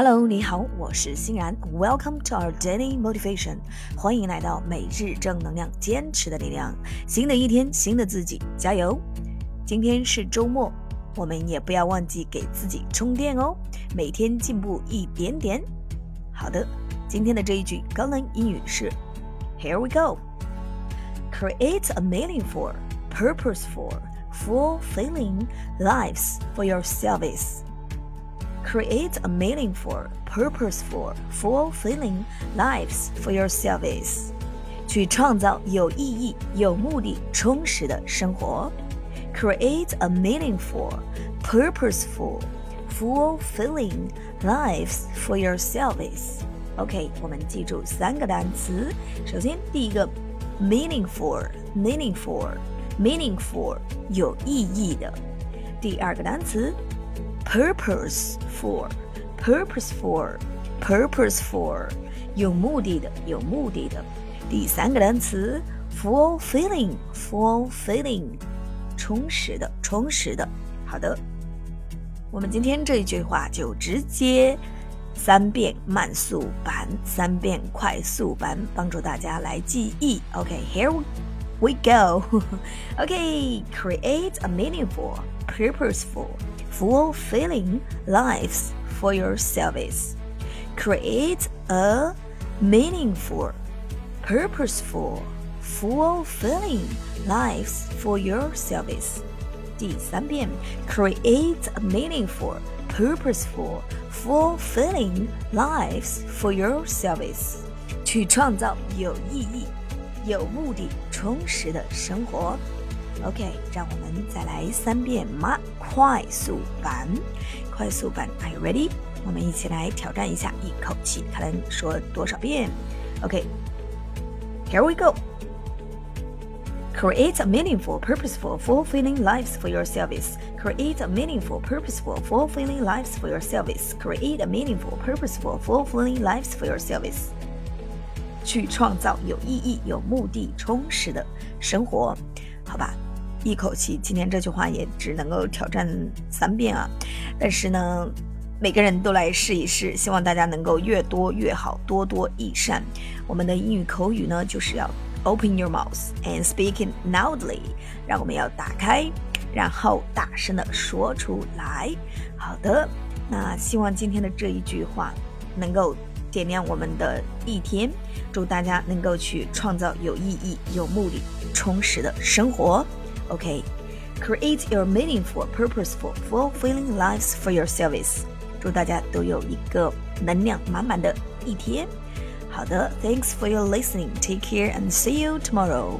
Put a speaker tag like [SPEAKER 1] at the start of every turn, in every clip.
[SPEAKER 1] Hello，你好，我是欣然。Welcome to our daily motivation，欢迎来到每日正能量，坚持的力量。新的一天，新的自己，加油！今天是周末，我们也不要忘记给自己充电哦，每天进步一点点。好的，今天的这一句高能英语是：Here we go，create a meaningful, purposeful, fulfilling lives for your service。Create a meaningful, purposeful, fulfilling lives for your service. 去创造有意义、有目的、充实的生活。Create a meaningful, purposeful, fulfilling lives for your service. OK，我们记住三个单词。首先，第一个，meaningful, meaningful, meaningful，有意义的。第二个单词 purposeful, purposeful, purposeful，有目的的，有目的的。第三个单词 fulfilling, fulfilling，充实的，充实的。好的，我们今天这一句话就直接三遍慢速版，三遍快速版，帮助大家来记忆。OK，here、okay, we go. okay, create a meaningful, purposeful fulfilling lives for your service. Create a meaningful, purposeful, fulfilling lives for your service. 第三遍，create a meaningful, purposeful, fulfilling lives for your service. 去创造有意义、有目的、充实的生活。 OK，让我们再来三遍嘛，快速版，快速版，Are you ready？我们一起来挑战一下，一口气看能说多少遍。OK，Here we go。Create a meaningful, purposeful, fulfilling lives for your service. Create a meaningful, purposeful, fulfilling lives for your service. Create a meaningful, purposeful, fulfilling lives for your service. 去创造有意义、有目的、充实的生活，好吧？ 一口气，今天这句话也只能够挑战三遍啊！但是呢，每个人都来试一试，希望大家能够越多越好，多多益善。我们的英语口语呢，就是要 open your mouth and speaking loudly，让我们要打开，然后大声的说出来。好的，那希望今天的这一句话能够点亮我们的一天，祝大家能够去创造有意义、有目的、充实的生活。OK, create your meaningful, purposeful, fulfilling lives for your service. 祝大家都有一个能量满满的一天。好的，Thanks for your listening. Take care and see you tomorrow.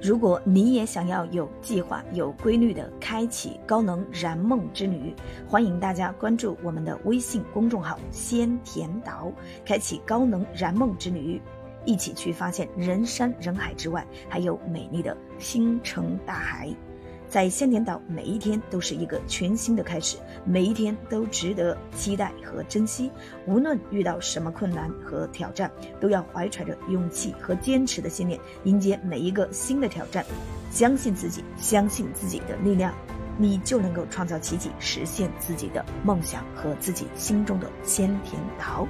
[SPEAKER 1] 如果你也想要有计划、有规律的开启高能燃梦之旅，欢迎大家关注我们的微信公众号“先田岛”，开启高能燃梦之旅。一起去发现人山人海之外，还有美丽的星辰大海。在仙田岛，每一天都是一个全新的开始，每一天都值得期待和珍惜。无论遇到什么困难和挑战，都要怀揣着勇气和坚持的信念，迎接每一个新的挑战。相信自己，相信自己的力量，你就能够创造奇迹，实现自己的梦想和自己心中的仙田岛。